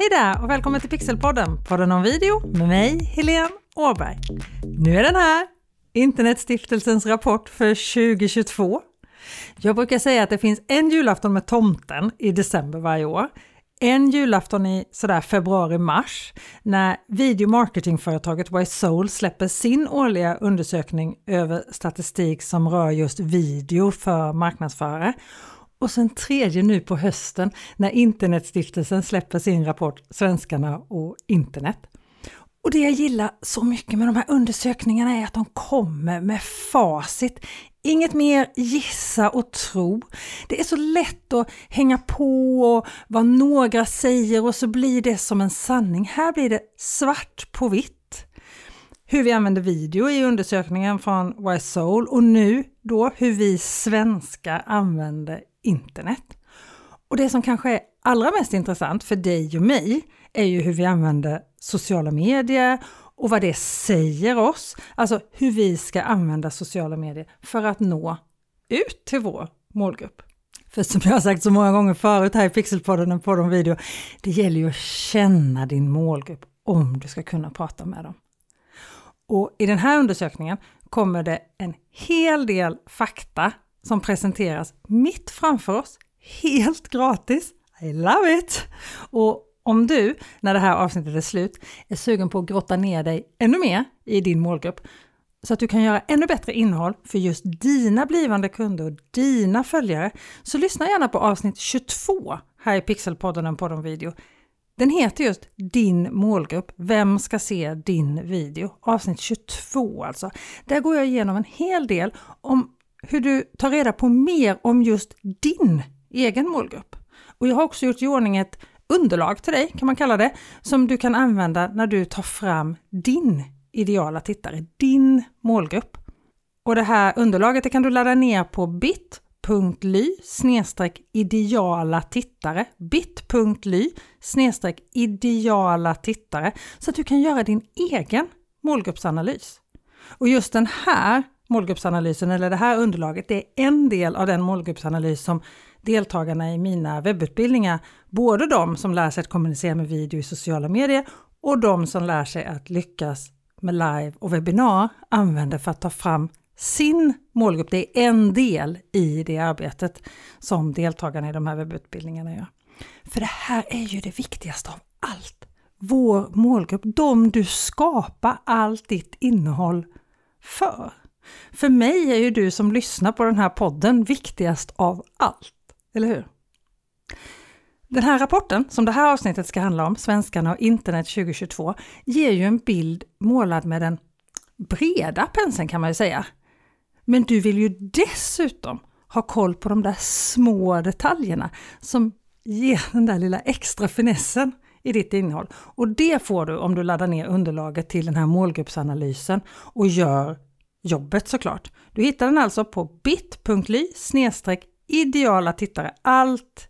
Hej där och välkommen till Pixelpodden, podden om video med mig, Helene Åberg. Nu är den här, Internetstiftelsens rapport för 2022. Jag brukar säga att det finns en julafton med tomten i december varje år, en julafton i sådär februari-mars när videomarketingföretaget YSoul släpper sin årliga undersökning över statistik som rör just video för marknadsförare. Och sen tredje nu på hösten när Internetstiftelsen släpper sin rapport Svenskarna och internet. Och det jag gillar så mycket med de här undersökningarna är att de kommer med facit. Inget mer gissa och tro. Det är så lätt att hänga på och vad några säger och så blir det som en sanning. Här blir det svart på vitt. Hur vi använder video i undersökningen från YSoul och nu då hur vi svenskar använder internet. Och det som kanske är allra mest intressant för dig och mig är ju hur vi använder sociala medier och vad det säger oss, alltså hur vi ska använda sociala medier för att nå ut till vår målgrupp. För som jag har sagt så många gånger förut här i Pixelpodden och på de video, det gäller ju att känna din målgrupp om du ska kunna prata med dem. Och i den här undersökningen kommer det en hel del fakta som presenteras mitt framför oss, helt gratis. I love it! Och om du, när det här avsnittet är slut, är sugen på att grotta ner dig ännu mer i din målgrupp så att du kan göra ännu bättre innehåll för just dina blivande kunder och dina följare, så lyssna gärna på avsnitt 22 här i Pixelpodden, en podd om video. Den heter just Din målgrupp. Vem ska se din video? Avsnitt 22 alltså. Där går jag igenom en hel del om hur du tar reda på mer om just din egen målgrupp. Och jag har också gjort i ordning ett underlag till dig, kan man kalla det, som du kan använda när du tar fram din ideala tittare, din målgrupp. Och det här underlaget det kan du ladda ner på bit.ly ideala tittare, bit.ly ideala tittare, så att du kan göra din egen målgruppsanalys. Och just den här målgruppsanalysen eller det här underlaget, det är en del av den målgruppsanalys som deltagarna i mina webbutbildningar, både de som lär sig att kommunicera med video i sociala medier och de som lär sig att lyckas med live och webbinar använder för att ta fram sin målgrupp. Det är en del i det arbetet som deltagarna i de här webbutbildningarna gör. För det här är ju det viktigaste av allt. Vår målgrupp, de du skapar allt ditt innehåll för. För mig är ju du som lyssnar på den här podden viktigast av allt, eller hur? Den här rapporten, som det här avsnittet ska handla om, Svenskarna och internet 2022, ger ju en bild målad med den breda penseln kan man ju säga. Men du vill ju dessutom ha koll på de där små detaljerna som ger den där lilla extra finessen i ditt innehåll. Och det får du om du laddar ner underlaget till den här målgruppsanalysen och gör jobbet såklart. Du hittar den alltså på bit.ly ideala tittare, allt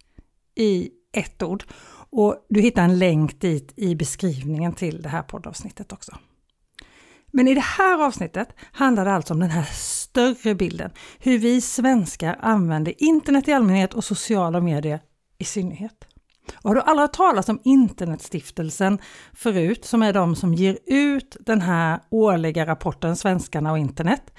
i ett ord. Och du hittar en länk dit i beskrivningen till det här poddavsnittet också. Men i det här avsnittet handlar det alltså om den här större bilden, hur vi svenskar använder internet i allmänhet och sociala medier i synnerhet. Och har du aldrig hört talas om Internetstiftelsen förut, som är de som ger ut den här årliga rapporten Svenskarna och internet,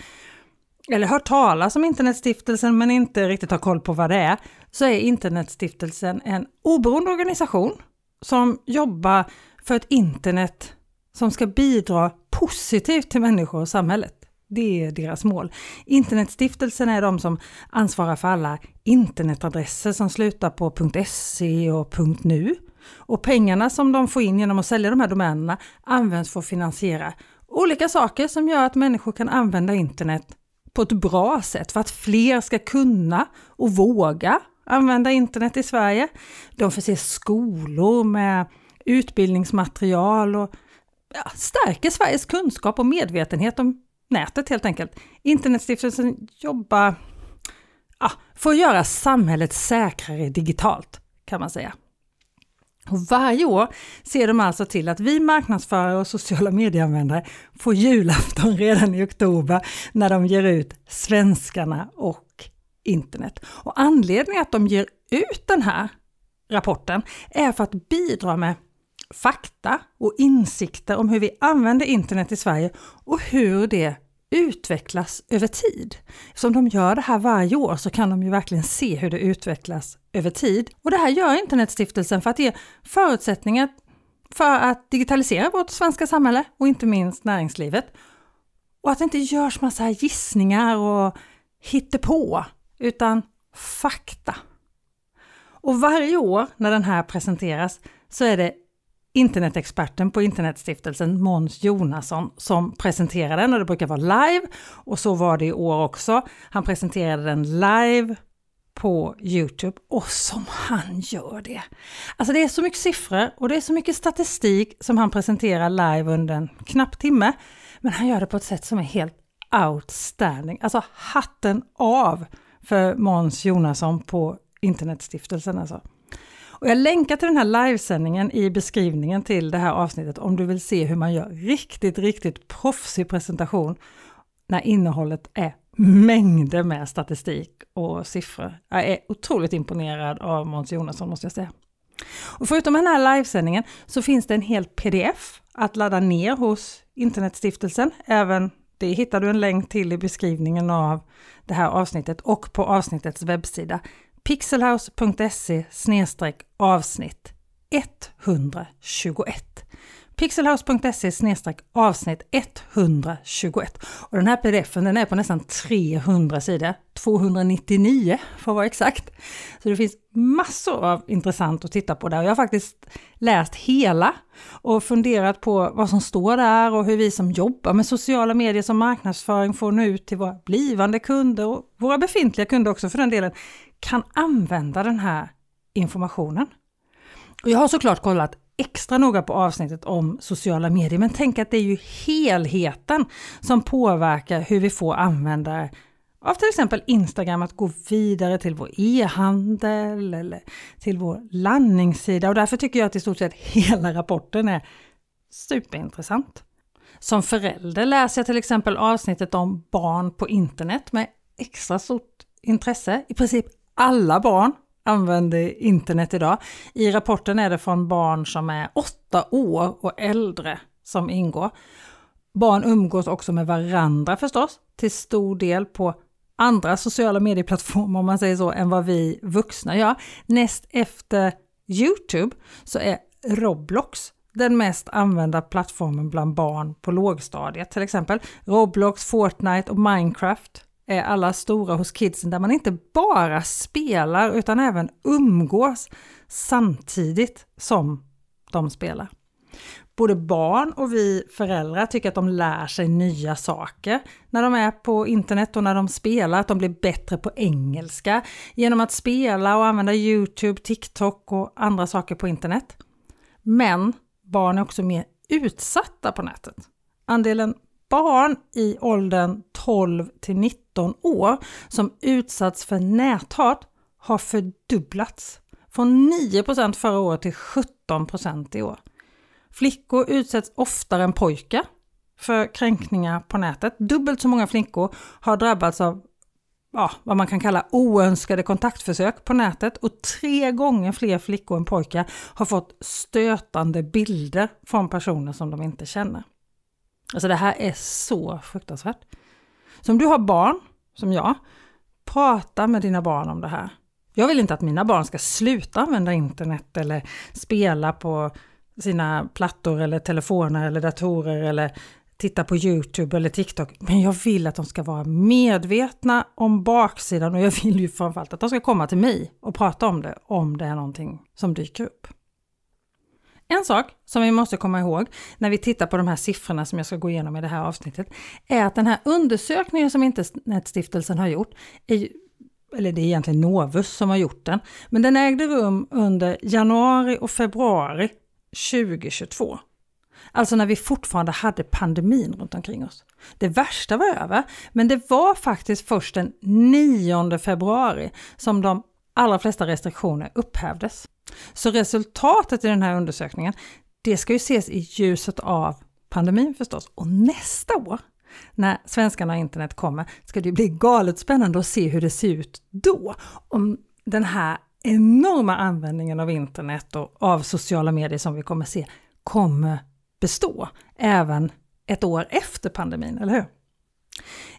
eller hört talas om Internetstiftelsen men inte riktigt har koll på vad det är, så är Internetstiftelsen en oberoende organisation som jobbar för ett internet som ska bidra positivt till människor och samhället. Det är deras mål. Internetstiftelsen är de som ansvarar för alla internetadresser som slutar på .se och .nu. Och pengarna som de får in genom att sälja de här domänerna används för att finansiera olika saker som gör att människor kan använda internet på ett bra sätt för att fler ska kunna och våga använda internet i Sverige. De förser skolor med utbildningsmaterial och ja, stärker Sveriges kunskap och medvetenhet om nätet helt enkelt. Internetstiftelsen jobbar ja, för att göra samhället säkrare digitalt kan man säga. Och varje år ser de alltså till att vi marknadsförare och sociala medieanvändare får julafton redan i oktober när de ger ut Svenskarna och internet. Och anledningen att de ger ut den här rapporten är för att bidra med fakta och insikter om hur vi använder internet i Sverige och hur det utvecklas över tid. Som de gör det här varje år så kan de ju verkligen se hur det utvecklas över tid. Och det här gör Internetstiftelsen för att ge förutsättningar för att digitalisera vårt svenska samhälle och inte minst näringslivet. Och att det inte görs massa gissningar och hittepå, utan fakta. Och varje år när den här presenteras så är det internetexperten på Internetstiftelsen Måns Jonasson som presenterar den och det brukar vara live och så var det i år också. Han presenterade den live på Youtube och som han gör det. Alltså det är så mycket siffror och det är så mycket statistik som han presenterar live under en knapp timme. Men han gör det på ett sätt som är helt outstanding. Alltså hatten av för Måns Jonasson på Internetstiftelsen alltså. Och jag länkar till den här livesändningen i beskrivningen till det här avsnittet om du vill se hur man gör riktigt, riktigt proffsig presentation när innehållet är mängder med statistik och siffror. Jag är otroligt imponerad av Måns Jonasson måste jag säga. Och förutom den här livesändningen så finns det en hel pdf att ladda ner hos Internetstiftelsen. Även det hittar du en länk till i beskrivningen av det här avsnittet och på avsnittets webbsida pixelhouse.se avsnitt 121 pixelhouse.se avsnitt 121. Och den här pdfen den är på nästan 300 sidor, 299 för att vara exakt. Så det finns massor av intressant att titta på där. Jag har faktiskt läst hela och funderat på vad som står där och hur vi som jobbar med sociala medier som marknadsföring får nå ut till våra blivande kunder och våra befintliga kunder också för den delen, kan använda den här informationen. Och jag har såklart kollat extra noga på avsnittet om sociala medier, men tänk att det är ju helheten som påverkar hur vi får användare av till exempel Instagram att gå vidare till vår e-handel eller till vår landningssida och därför tycker jag att i stort sett hela rapporten är superintressant. Som förälder läser jag till exempel avsnittet om barn på internet med extra stort intresse. I princip alla barn använder internet idag. I rapporten är det från barn som är åtta år och äldre som ingår. Barn umgås också med varandra förstås, till stor del på andra sociala medieplattformar om man säger så, än vad vi vuxna gör. Näst efter Youtube så är Roblox den mest använda plattformen bland barn på lågstadiet till exempel. Roblox, Fortnite och Minecraft Eh, alla stora hos kidsen där man inte bara spelar utan även umgås samtidigt som de spelar. Både barn och vi föräldrar tycker att de lär sig nya saker när de är på internet och när de spelar, att de blir bättre på engelska genom att spela och använda Youtube, TikTok och andra saker på internet. Men barn är också mer utsatta på nätet. Andelen barn i åldern 12 till 19 år som utsatts för näthat har fördubblats. Från 9% förra året till 17% i år. Flickor utsätts oftare än pojkar för kränkningar på nätet. Dubbelt så många flickor har drabbats av ja, vad man kan kalla oönskade kontaktförsök på nätet och tre gånger fler flickor än pojkar har fått stötande bilder från personer som de inte känner. Alltså det här är så fruktansvärt. Så om du har barn, som jag, prata med dina barn om det här. Jag vill inte att mina barn ska sluta använda internet eller spela på sina plattor eller telefoner eller datorer eller titta på Youtube eller TikTok. Men jag vill att de ska vara medvetna om baksidan och jag vill ju framförallt att de ska komma till mig och prata om det om det är någonting som dyker upp. En sak som vi måste komma ihåg när vi tittar på de här siffrorna som jag ska gå igenom i det här avsnittet är att den här undersökningen som Internetstiftelsen har gjort, är, eller det är egentligen Novus som har gjort den, men den ägde rum under januari och februari 2022. Alltså när vi fortfarande hade pandemin runt omkring oss. Det värsta var över, men det var faktiskt först den 9 februari som de allra flesta restriktioner upphävdes. Så resultatet i den här undersökningen, det ska ju ses i ljuset av pandemin förstås. Och nästa år, när svenskarna och internet kommer, ska det bli galet spännande att se hur det ser ut då. Om den här enorma användningen av internet och av sociala medier som vi kommer se kommer bestå även ett år efter pandemin, eller hur?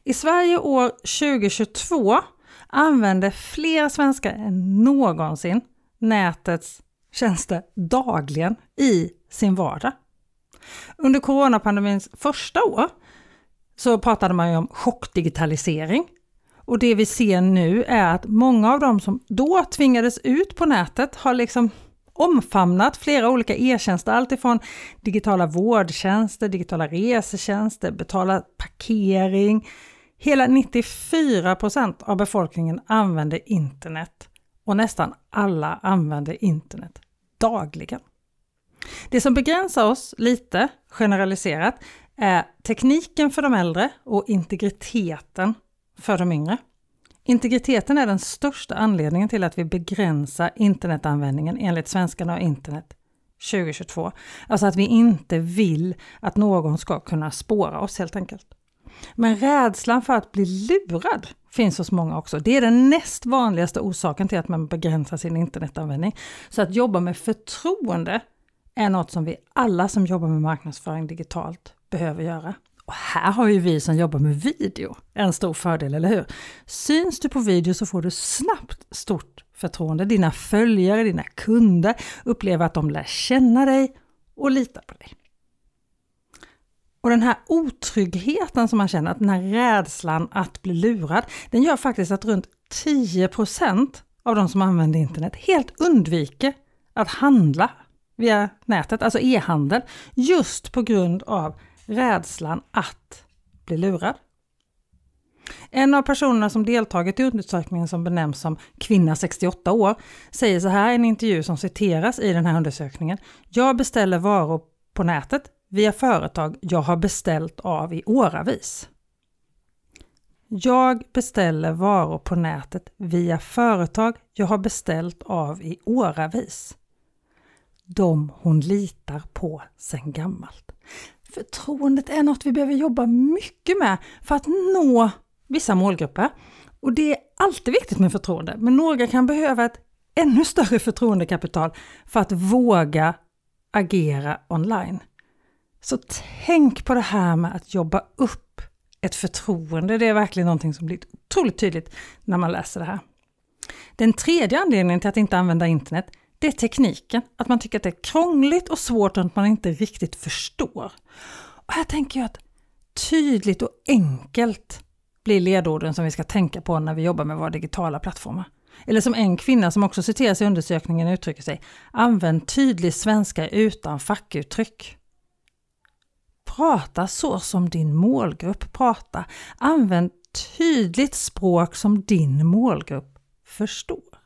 I Sverige år 2022 använde fler svenskar än någonsin nätets tjänster dagligen i sin vardag. Under coronapandemins första år så pratade man ju om chockdigitalisering. Och det vi ser nu är att många av dem som då tvingades ut på nätet har liksom omfamnat flera olika e-tjänster, alltifrån digitala vårdtjänster, digitala resetjänster, betala parkering. Hela 94 procent av befolkningen använder internet och nästan alla använder internet dagligen. Det som begränsar oss lite, generaliserat, är tekniken för de äldre och integriteten för de yngre. Integriteten är den största anledningen till att vi begränsar internetanvändningen enligt Svenskarna och internet 2022. Alltså att vi inte vill att någon ska kunna spåra oss helt enkelt. Men rädslan för att bli lurad finns hos många också. Det är den näst vanligaste orsaken till att man begränsar sin internetanvändning. Så att jobba med förtroende är något som vi alla som jobbar med marknadsföring digitalt behöver göra. Och här har ju vi som jobbar med video en stor fördel, eller hur? Syns du på video så får du snabbt stort förtroende. Dina följare, dina kunder upplever att de lär känna dig och litar på dig. Och den här otryggheten som man känner, den här rädslan att bli lurad, den gör faktiskt att runt 10% av de som använder internet helt undviker att handla via nätet, alltså e-handel, just på grund av rädslan att bli lurad. En av personerna som deltagit i undersökningen som benämns som kvinna 68 år säger så här i en intervju som citeras i den här undersökningen. Jag beställer varor på nätet via företag jag har beställt av i åravis. Jag beställer varor på nätet via företag jag har beställt av i åravis. De hon litar på sedan gammalt. Förtroendet är något vi behöver jobba mycket med för att nå vissa målgrupper. Och det är alltid viktigt med förtroende, men några kan behöva ett ännu större förtroendekapital för att våga agera online. Så tänk på det här med att jobba upp ett förtroende. Det är verkligen någonting som blir otroligt tydligt när man läser det här. Den tredje anledningen till att inte använda internet, det är tekniken. Att man tycker att det är krångligt och svårt och att man inte riktigt förstår. Och här tänker jag att tydligt och enkelt blir ledorden som vi ska tänka på när vi jobbar med våra digitala plattformar. Eller som en kvinna som också citeras i undersökningen uttrycker sig, använd tydlig svenska utan fackuttryck. Prata så som din målgrupp pratar. Använd tydligt språk som din målgrupp förstår.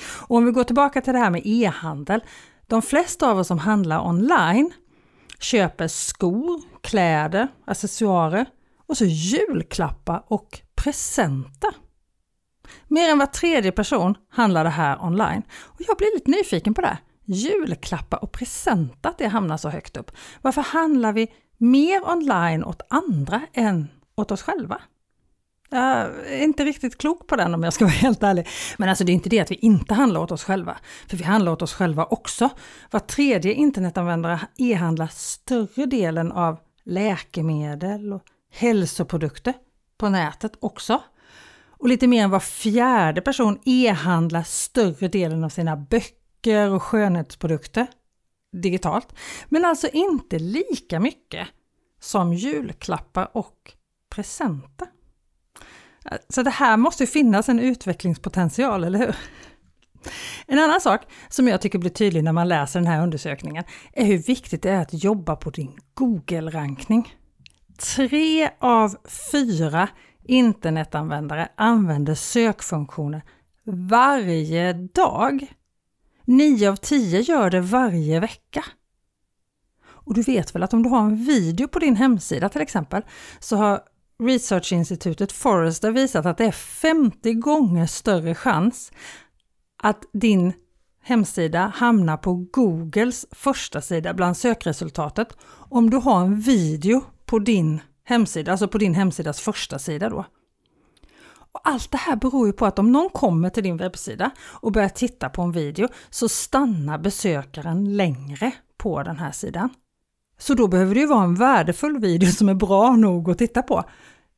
Och om vi går tillbaka till det här med e-handel. De flesta av oss som handlar online köper skor, kläder, accessoarer och så julklappar och presenter. Mer än var tredje person handlar det här online. Och jag blir lite nyfiken på det julklappar och presenter att det hamnar så högt upp. Varför handlar vi mer online åt andra än åt oss själva? Jag är inte riktigt klok på den om jag ska vara helt ärlig. Men alltså det är inte det att vi inte handlar åt oss själva. För vi handlar åt oss själva också. Var tredje internetanvändare e-handlar större delen av läkemedel och hälsoprodukter på nätet också. Och lite mer än var fjärde person e-handlar större delen av sina böcker böcker och skönhetsprodukter digitalt. Men alltså inte lika mycket som julklappar och presenter. Så det här måste finnas en utvecklingspotential, eller hur? En annan sak som jag tycker blir tydlig när man läser den här undersökningen är hur viktigt det är att jobba på din Google-rankning. Tre av fyra internetanvändare använder sökfunktioner varje dag 9 av 10 gör det varje vecka. Och du vet väl att om du har en video på din hemsida till exempel så har researchinstitutet Forrester visat att det är 50 gånger större chans att din hemsida hamnar på Googles första sida bland sökresultatet om du har en video på din hemsida, alltså på din hemsidas första sida då. Och allt det här beror ju på att om någon kommer till din webbsida och börjar titta på en video så stannar besökaren längre på den här sidan. Så då behöver det ju vara en värdefull video som är bra nog att titta på.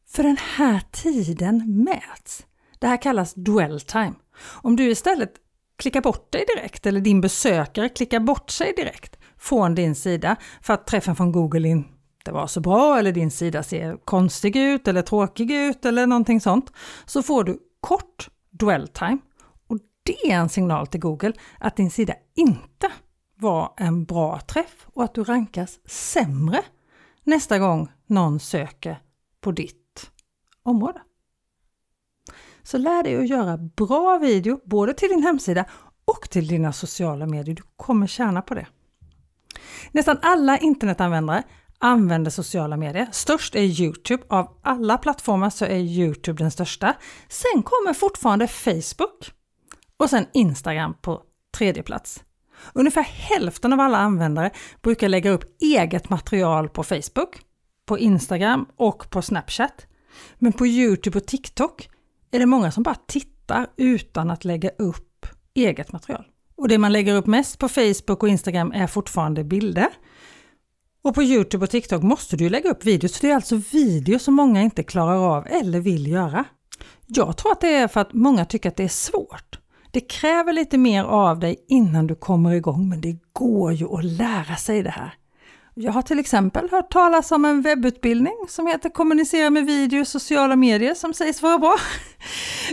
För den här tiden mäts. Det här kallas dwell time. Om du istället klickar bort dig direkt eller din besökare klickar bort sig direkt från din sida för att träffen från Google inte var så bra eller din sida ser konstig ut eller tråkig ut eller någonting sånt, så får du kort dwell time. Och det är en signal till Google att din sida inte var en bra träff och att du rankas sämre nästa gång någon söker på ditt område. Så lär dig att göra bra video både till din hemsida och till dina sociala medier. Du kommer tjäna på det. Nästan alla internetanvändare använder sociala medier. Störst är Youtube. Av alla plattformar så är Youtube den största. Sen kommer fortfarande Facebook och sen Instagram på tredje plats. Ungefär hälften av alla användare brukar lägga upp eget material på Facebook, på Instagram och på Snapchat. Men på Youtube och TikTok är det många som bara tittar utan att lägga upp eget material. Och det man lägger upp mest på Facebook och Instagram är fortfarande bilder. Och på Youtube och TikTok måste du lägga upp videos, det är alltså videos som många inte klarar av eller vill göra. Jag tror att det är för att många tycker att det är svårt. Det kräver lite mer av dig innan du kommer igång, men det går ju att lära sig det här. Jag har till exempel hört talas om en webbutbildning som heter Kommunicera med video och sociala medier som sägs vara bra.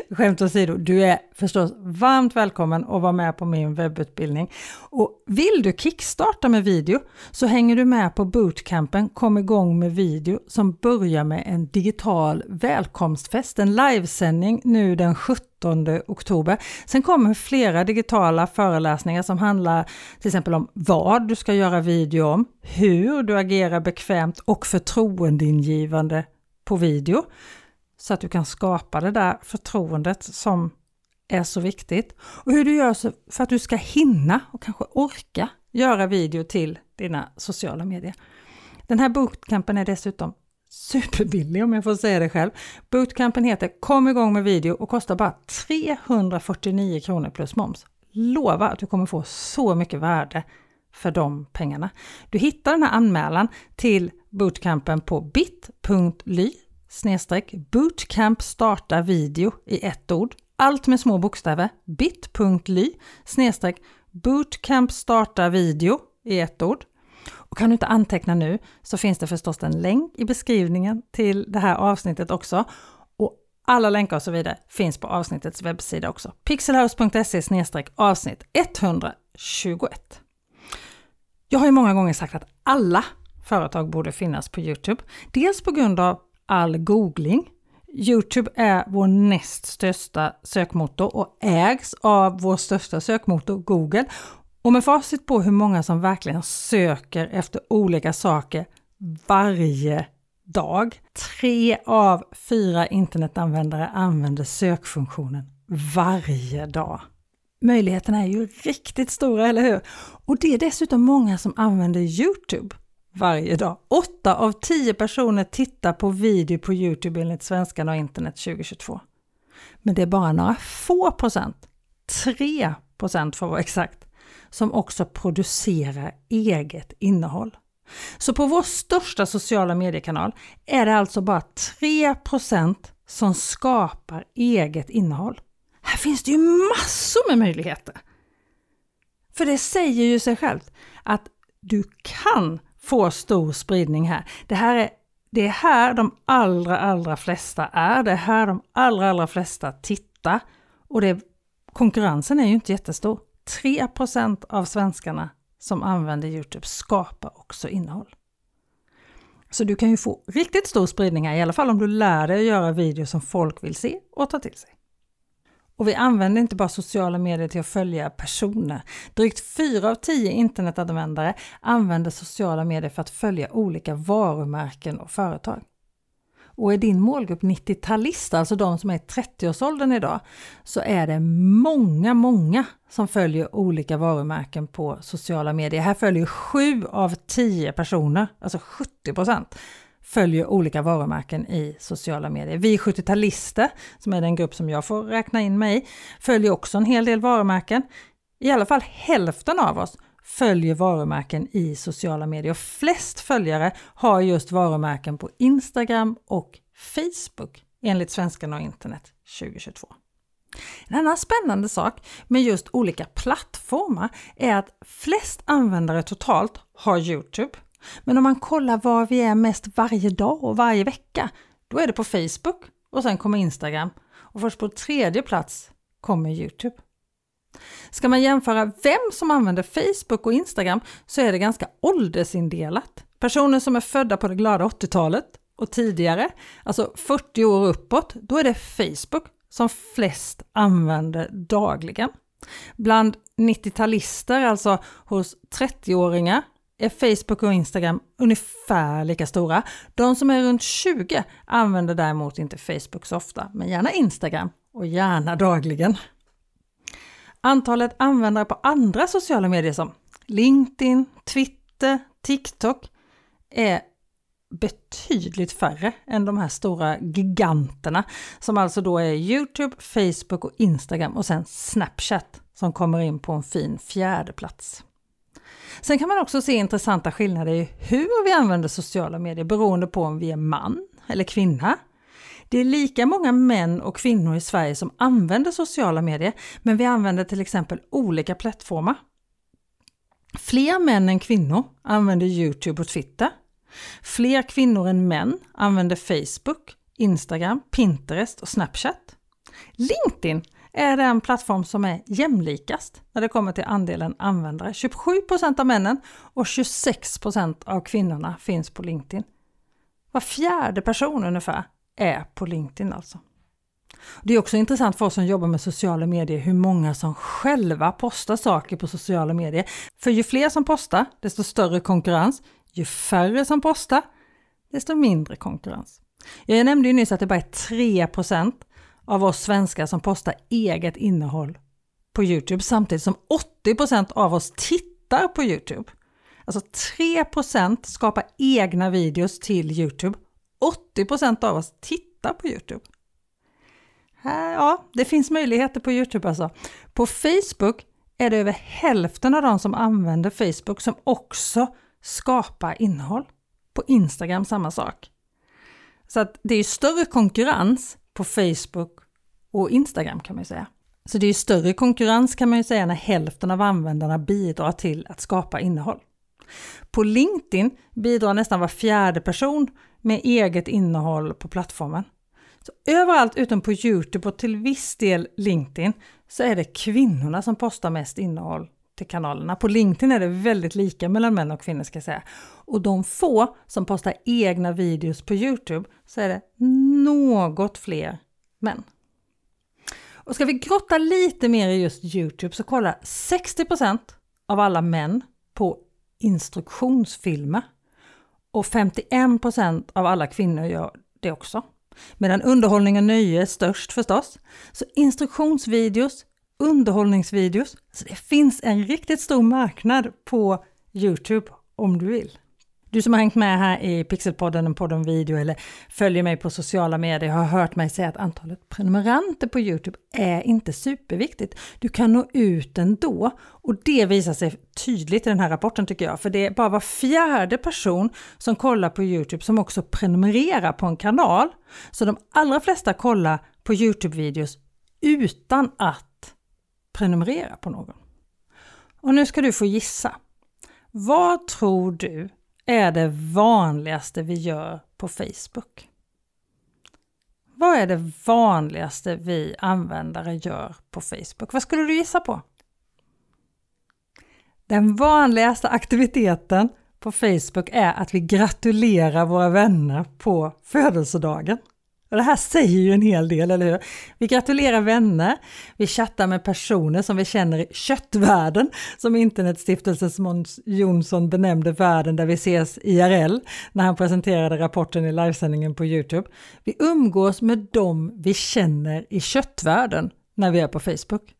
Skämt åsido, du är förstås varmt välkommen att vara med på min webbutbildning. Och vill du kickstarta med video så hänger du med på bootcampen Kom igång med video som börjar med en digital välkomstfest, en livesändning nu den 17 oktober. Sen kommer flera digitala föreläsningar som handlar till exempel om vad du ska göra video om, hur du agerar bekvämt och förtroendeingivande på video så att du kan skapa det där förtroendet som är så viktigt. Och hur du gör för att du ska hinna och kanske orka göra video till dina sociala medier. Den här bootcampen är dessutom superbillig om jag får säga det själv. Bootcampen heter Kom igång med video och kostar bara 349 kronor plus moms. Lova att du kommer få så mycket värde för de pengarna. Du hittar den här anmälan till bootcampen på bit.ly snedstreck bootcamp starta video i ett ord. Allt med små bokstäver. bit.ly snedstreck bootcamp starta video i ett ord. Och kan du inte anteckna nu så finns det förstås en länk i beskrivningen till det här avsnittet också. Och alla länkar och så vidare finns på avsnittets webbsida också. pixelhouse.se avsnitt 121. Jag har ju många gånger sagt att alla företag borde finnas på Youtube. Dels på grund av all googling. Youtube är vår näst största sökmotor och ägs av vår största sökmotor Google. Och med facit på hur många som verkligen söker efter olika saker varje dag. Tre av fyra internetanvändare använder sökfunktionen varje dag. Möjligheterna är ju riktigt stora, eller hur? Och det är dessutom många som använder Youtube varje dag. Åtta av tio personer tittar på video på Youtube enligt Svenskarna och internet 2022. Men det är bara några få procent, 3 procent för att vara exakt, som också producerar eget innehåll. Så på vår största sociala mediekanal är det alltså bara 3% som skapar eget innehåll. Här finns det ju massor med möjligheter! För det säger ju sig självt att du kan få stor spridning här. Det här är det är här de allra, allra flesta är. Det är här de allra, allra flesta tittar. Och det, konkurrensen är ju inte jättestor. 3% av svenskarna som använder Youtube skapar också innehåll. Så du kan ju få riktigt stor spridning här, i alla fall om du lär dig att göra videos som folk vill se och ta till sig. Och vi använder inte bara sociala medier till att följa personer. Drygt 4 av 10 internetanvändare använder sociala medier för att följa olika varumärken och företag. Och är din målgrupp 90-talister, alltså de som är i 30-årsåldern idag, så är det många, många som följer olika varumärken på sociala medier. Här följer 7 av 10 personer, alltså 70% följer olika varumärken i sociala medier. Vi 70-talister, som är den grupp som jag får räkna in mig i, följer också en hel del varumärken. I alla fall hälften av oss följer varumärken i sociala medier och flest följare har just varumärken på Instagram och Facebook enligt Svenskarna och internet 2022. En annan spännande sak med just olika plattformar är att flest användare totalt har Youtube. Men om man kollar var vi är mest varje dag och varje vecka, då är det på Facebook och sen kommer Instagram och först på tredje plats kommer Youtube. Ska man jämföra vem som använder Facebook och Instagram så är det ganska åldersindelat. Personer som är födda på det glada 80-talet och tidigare, alltså 40 år uppåt, då är det Facebook som flest använder dagligen. Bland 90-talister, alltså hos 30-åringar, är Facebook och Instagram ungefär lika stora. De som är runt 20 använder däremot inte Facebook så ofta, men gärna Instagram och gärna dagligen. Antalet användare på andra sociala medier som LinkedIn, Twitter, TikTok är betydligt färre än de här stora giganterna som alltså då är Youtube, Facebook och Instagram och sen Snapchat som kommer in på en fin fjärde plats. Sen kan man också se intressanta skillnader i hur vi använder sociala medier beroende på om vi är man eller kvinna. Det är lika många män och kvinnor i Sverige som använder sociala medier, men vi använder till exempel olika plattformar. Fler män än kvinnor använder Youtube och Twitter. Fler kvinnor än män använder Facebook, Instagram, Pinterest och Snapchat. LinkedIn är den plattform som är jämlikast när det kommer till andelen användare. 27% av männen och 26% av kvinnorna finns på LinkedIn. Var fjärde person ungefär är på LinkedIn alltså. Det är också intressant för oss som jobbar med sociala medier hur många som själva postar saker på sociala medier. För ju fler som postar, desto större konkurrens. Ju färre som postar, desto mindre konkurrens. Jag nämnde ju nyss att det bara är 3% av oss svenskar som postar eget innehåll på Youtube samtidigt som 80% av oss tittar på Youtube. Alltså 3% skapar egna videos till Youtube. 80% av oss tittar på Youtube. Ja, det finns möjligheter på Youtube alltså. På Facebook är det över hälften av de som använder Facebook som också skapar innehåll. På Instagram samma sak. Så att det är större konkurrens på Facebook och Instagram kan man ju säga. Så det är större konkurrens kan man ju säga när hälften av användarna bidrar till att skapa innehåll. På LinkedIn bidrar nästan var fjärde person med eget innehåll på plattformen. Så överallt utom på Youtube och till viss del LinkedIn så är det kvinnorna som postar mest innehåll till kanalerna. På LinkedIn är det väldigt lika mellan män och kvinnor ska jag säga. Och de få som postar egna videos på Youtube så är det något fler män. Och ska vi grotta lite mer i just Youtube så kollar 60% av alla män på instruktionsfilmer och 51 procent av alla kvinnor gör det också. Medan underhållning och nöje är störst förstås. Så instruktionsvideos, underhållningsvideos, så det finns en riktigt stor marknad på Youtube om du vill. Du som har hängt med här i Pixelpodden, en podd om video eller följer mig på sociala medier har hört mig säga att antalet prenumeranter på Youtube är inte superviktigt. Du kan nå ut ändå och det visar sig tydligt i den här rapporten tycker jag, för det är bara var fjärde person som kollar på Youtube som också prenumererar på en kanal. Så de allra flesta kollar på Youtube-videos utan att prenumerera på någon. Och nu ska du få gissa. Vad tror du är det vanligaste vi gör på Facebook? Vad är det vanligaste vi användare gör på Facebook? Vad skulle du gissa på? Den vanligaste aktiviteten på Facebook är att vi gratulerar våra vänner på födelsedagen. Och det här säger ju en hel del, eller hur? Vi gratulerar vänner, vi chattar med personer som vi känner i köttvärlden, som Internetstiftelsens Måns Jonsson benämnde världen där vi ses IRL när han presenterade rapporten i livesändningen på Youtube. Vi umgås med dem vi känner i köttvärlden när vi är på Facebook.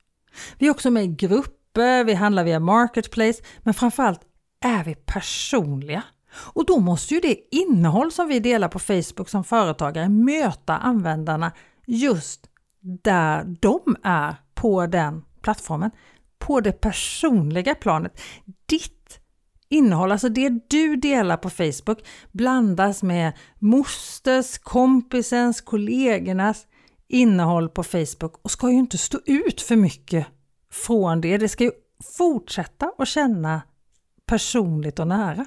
Vi är också med i grupper, vi handlar via Marketplace, men framförallt är vi personliga. Och då måste ju det innehåll som vi delar på Facebook som företagare möta användarna just där de är på den plattformen. På det personliga planet. Ditt innehåll, alltså det du delar på Facebook blandas med mosters, kompisens, kollegornas innehåll på Facebook och ska ju inte stå ut för mycket från det. Det ska ju fortsätta att känna personligt och nära.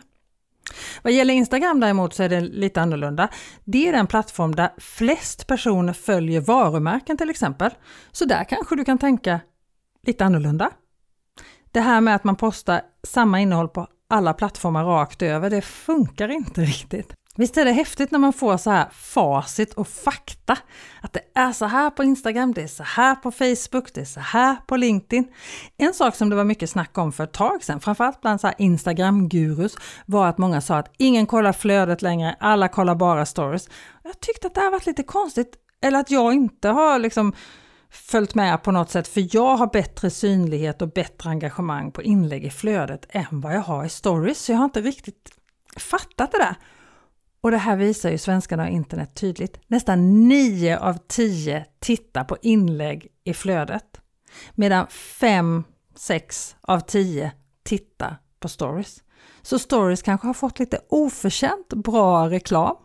Vad gäller Instagram däremot så är det lite annorlunda. Det är den plattform där flest personer följer varumärken till exempel. Så där kanske du kan tänka lite annorlunda. Det här med att man postar samma innehåll på alla plattformar rakt över, det funkar inte riktigt. Visst är det häftigt när man får så här facit och fakta? Att det är så här på Instagram, det är så här på Facebook, det är så här på LinkedIn. En sak som det var mycket snack om för ett tag sedan, framförallt bland Instagram-gurus, var att många sa att ingen kollar flödet längre, alla kollar bara stories. Jag tyckte att det här varit lite konstigt, eller att jag inte har liksom följt med på något sätt, för jag har bättre synlighet och bättre engagemang på inlägg i flödet än vad jag har i stories, så jag har inte riktigt fattat det där. Och det här visar ju svenskarna och internet tydligt. Nästan 9 av 10 tittar på inlägg i flödet. Medan 5-6 av 10 tittar på stories. Så stories kanske har fått lite oförtjänt bra reklam.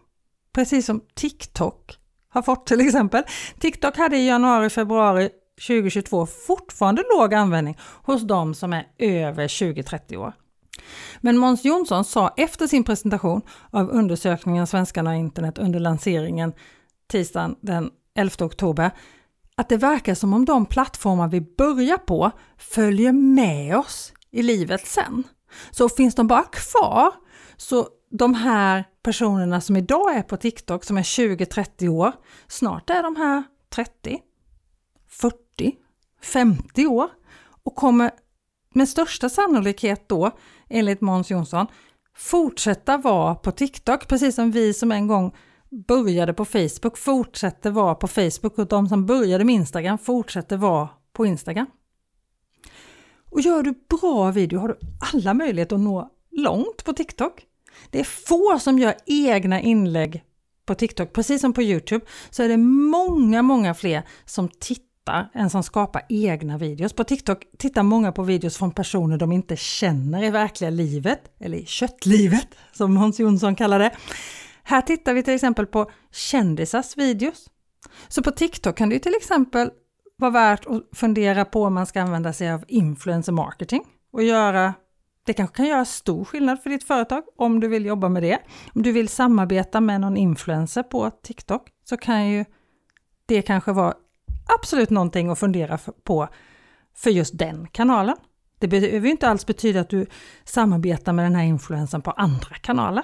Precis som TikTok har fått till exempel. TikTok hade i januari, februari 2022 fortfarande låg användning hos de som är över 20-30 år. Men Måns Jonsson sa efter sin presentation av undersökningen Svenskarna och internet under lanseringen tisdagen den 11 oktober att det verkar som om de plattformar vi börjar på följer med oss i livet sen. Så finns de bara kvar, så de här personerna som idag är på TikTok som är 20-30 år, snart är de här 30, 40, 50 år och kommer med största sannolikhet då enligt Måns Jonsson, fortsätta vara på TikTok, precis som vi som en gång började på Facebook fortsätter vara på Facebook och de som började med Instagram fortsätter vara på Instagram. Och gör du bra video har du alla möjligheter att nå långt på TikTok. Det är få som gör egna inlägg på TikTok, precis som på Youtube, så är det många, många fler som tittar tittar än som skapar egna videos. På TikTok tittar många på videos från personer de inte känner i verkliga livet, eller i köttlivet som Hans Jonsson kallar det. Här tittar vi till exempel på kändisars videos. Så på TikTok kan det till exempel vara värt att fundera på om man ska använda sig av influencer marketing och göra det kanske kan göra stor skillnad för ditt företag om du vill jobba med det. Om du vill samarbeta med någon influencer på TikTok så kan ju det kanske vara absolut någonting att fundera på för just den kanalen. Det behöver ju inte alls betyda att du samarbetar med den här influensen på andra kanaler.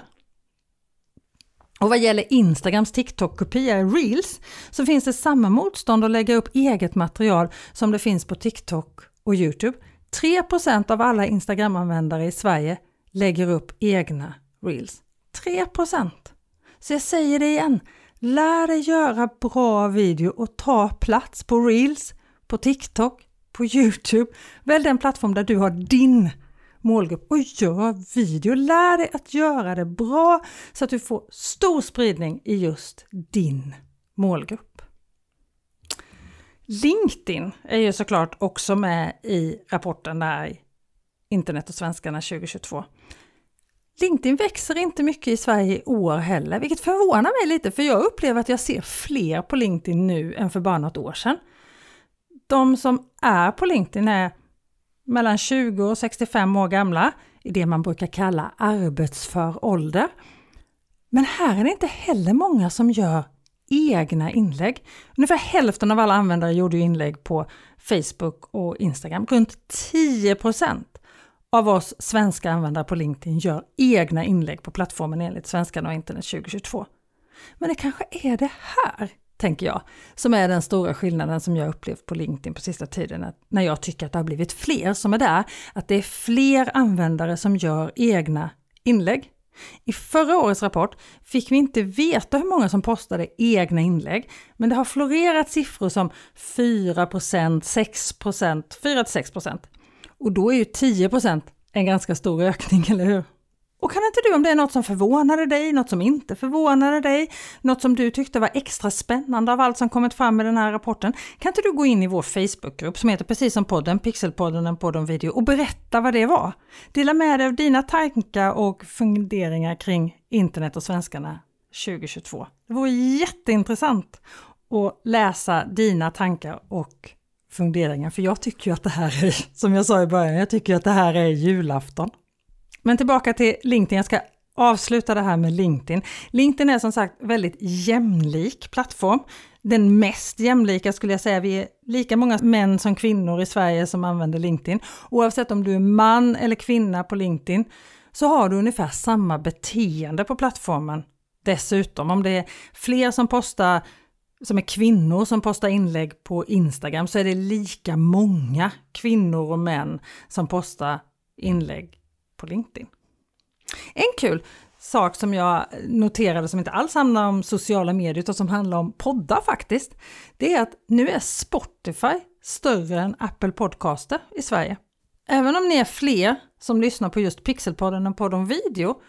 Och vad gäller Instagrams TikTok-kopia Reels så finns det samma motstånd att lägga upp eget material som det finns på TikTok och Youtube. 3% av alla Instagram-användare i Sverige lägger upp egna Reels. 3% Så jag säger det igen, Lär dig göra bra video och ta plats på Reels, på TikTok, på Youtube. Välj den plattform där du har din målgrupp och gör video. Lär dig att göra det bra så att du får stor spridning i just din målgrupp. LinkedIn är ju såklart också med i rapporten där Internet och svenskarna 2022. LinkedIn växer inte mycket i Sverige i år heller, vilket förvånar mig lite för jag upplever att jag ser fler på LinkedIn nu än för bara något år sedan. De som är på LinkedIn är mellan 20 och 65 år gamla, i det man brukar kalla arbetsför ålder. Men här är det inte heller många som gör egna inlägg. Ungefär hälften av alla användare gjorde inlägg på Facebook och Instagram, runt 10 procent av oss svenska användare på LinkedIn gör egna inlägg på plattformen enligt Svenskarna och internet 2022. Men det kanske är det här, tänker jag, som är den stora skillnaden som jag upplevt på LinkedIn på sista tiden, när jag tycker att det har blivit fler som är där, att det är fler användare som gör egna inlägg. I förra årets rapport fick vi inte veta hur många som postade egna inlägg, men det har florerat siffror som 4% 6% 4-6 och då är ju 10% en ganska stor ökning, eller hur? Och kan inte du, om det är något som förvånade dig, något som inte förvånade dig, något som du tyckte var extra spännande av allt som kommit fram i den här rapporten, kan inte du gå in i vår Facebookgrupp som heter precis som podden, Pixelpodden, en podd om video och berätta vad det var. Dela med dig av dina tankar och funderingar kring internet och svenskarna 2022. Det vore jätteintressant att läsa dina tankar och funderingar, för jag tycker ju att det här är, som jag sa i början, jag tycker att det här är julafton. Men tillbaka till LinkedIn, jag ska avsluta det här med LinkedIn. LinkedIn är som sagt väldigt jämlik plattform. Den mest jämlika skulle jag säga. Vi är lika många män som kvinnor i Sverige som använder LinkedIn. Oavsett om du är man eller kvinna på LinkedIn så har du ungefär samma beteende på plattformen. Dessutom, om det är fler som postar som är kvinnor som postar inlägg på Instagram så är det lika många kvinnor och män som postar inlägg på LinkedIn. En kul sak som jag noterade som inte alls handlar om sociala medier utan som handlar om poddar faktiskt, det är att nu är Spotify större än Apple Podcaster i Sverige. Även om ni är fler som lyssnar på just Pixelpodden än podd om video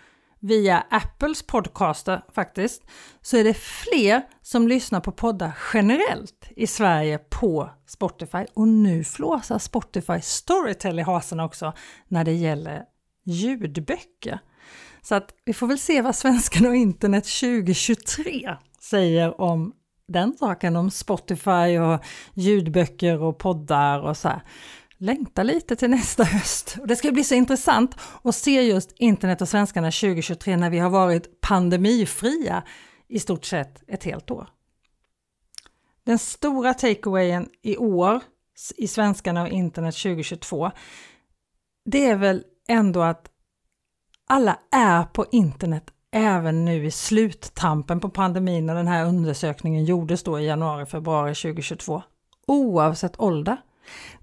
via Apples podcaster faktiskt, så är det fler som lyssnar på poddar generellt i Sverige på Spotify. Och nu flåsar Spotify Storytel i hasen också när det gäller ljudböcker. Så att vi får väl se vad svenskarna och internet 2023 säger om den saken, om Spotify och ljudböcker och poddar och så här. Längtar lite till nästa höst. Och det ska bli så intressant att se just internet och svenskarna 2023 när vi har varit pandemifria i stort sett ett helt år. Den stora takeawayen i år i svenskarna och internet 2022, det är väl ändå att alla är på internet även nu i sluttampen på pandemin när den här undersökningen gjordes då i januari, februari 2022. Oavsett ålder.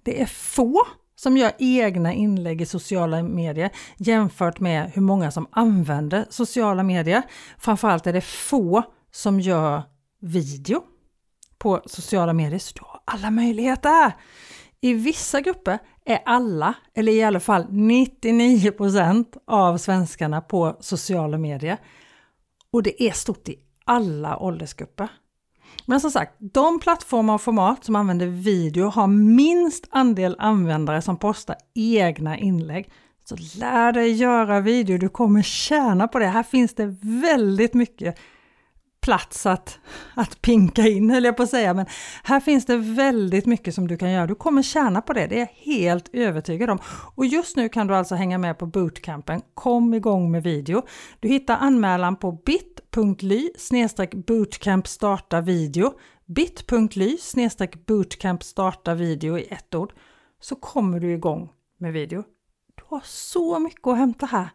Det är få som gör egna inlägg i sociala medier jämfört med hur många som använder sociala medier. Framförallt är det få som gör video på sociala medier, så du har alla möjligheter! I vissa grupper är alla, eller i alla fall 99% av svenskarna på sociala medier. Och det är stort i alla åldersgrupper. Men som sagt, de plattformar och format som använder video har minst andel användare som postar egna inlägg. Så lär dig göra video, du kommer tjäna på det. Här finns det väldigt mycket plats att, att pinka in, höll jag på att säga, men här finns det väldigt mycket som du kan göra. Du kommer tjäna på det, det är jag helt övertygad om. Och just nu kan du alltså hänga med på bootcampen. Kom igång med video. Du hittar anmälan på bit.ly bootcamp starta video bit.ly bootcamp starta video i ett ord så kommer du igång med video. Du har så mycket att hämta här.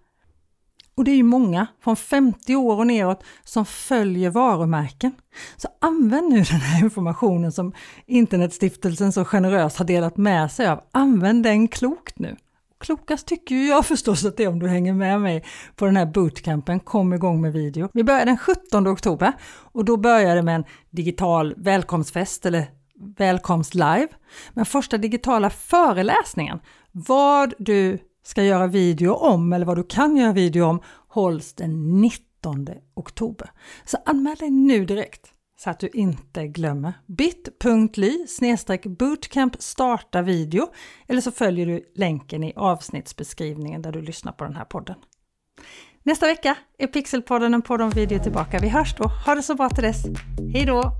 Och det är ju många, från 50 år och neråt, som följer varumärken. Så använd nu den här informationen som Internetstiftelsen så generöst har delat med sig av. Använd den klokt nu. Klokast tycker ju jag förstås att det är om du hänger med mig på den här bootcampen Kom igång med video. Vi börjar den 17 oktober och då börjar det med en digital välkomstfest eller välkomst live. Men första digitala föreläsningen, vad du ska göra video om eller vad du kan göra video om hålls den 19 oktober. Så anmäl dig nu direkt så att du inte glömmer. bit.ly bootcamp starta video eller så följer du länken i avsnittsbeskrivningen där du lyssnar på den här podden. Nästa vecka är Pixelpodden en podd om video tillbaka. Vi hörs då. Ha det så bra till dess. Hej då!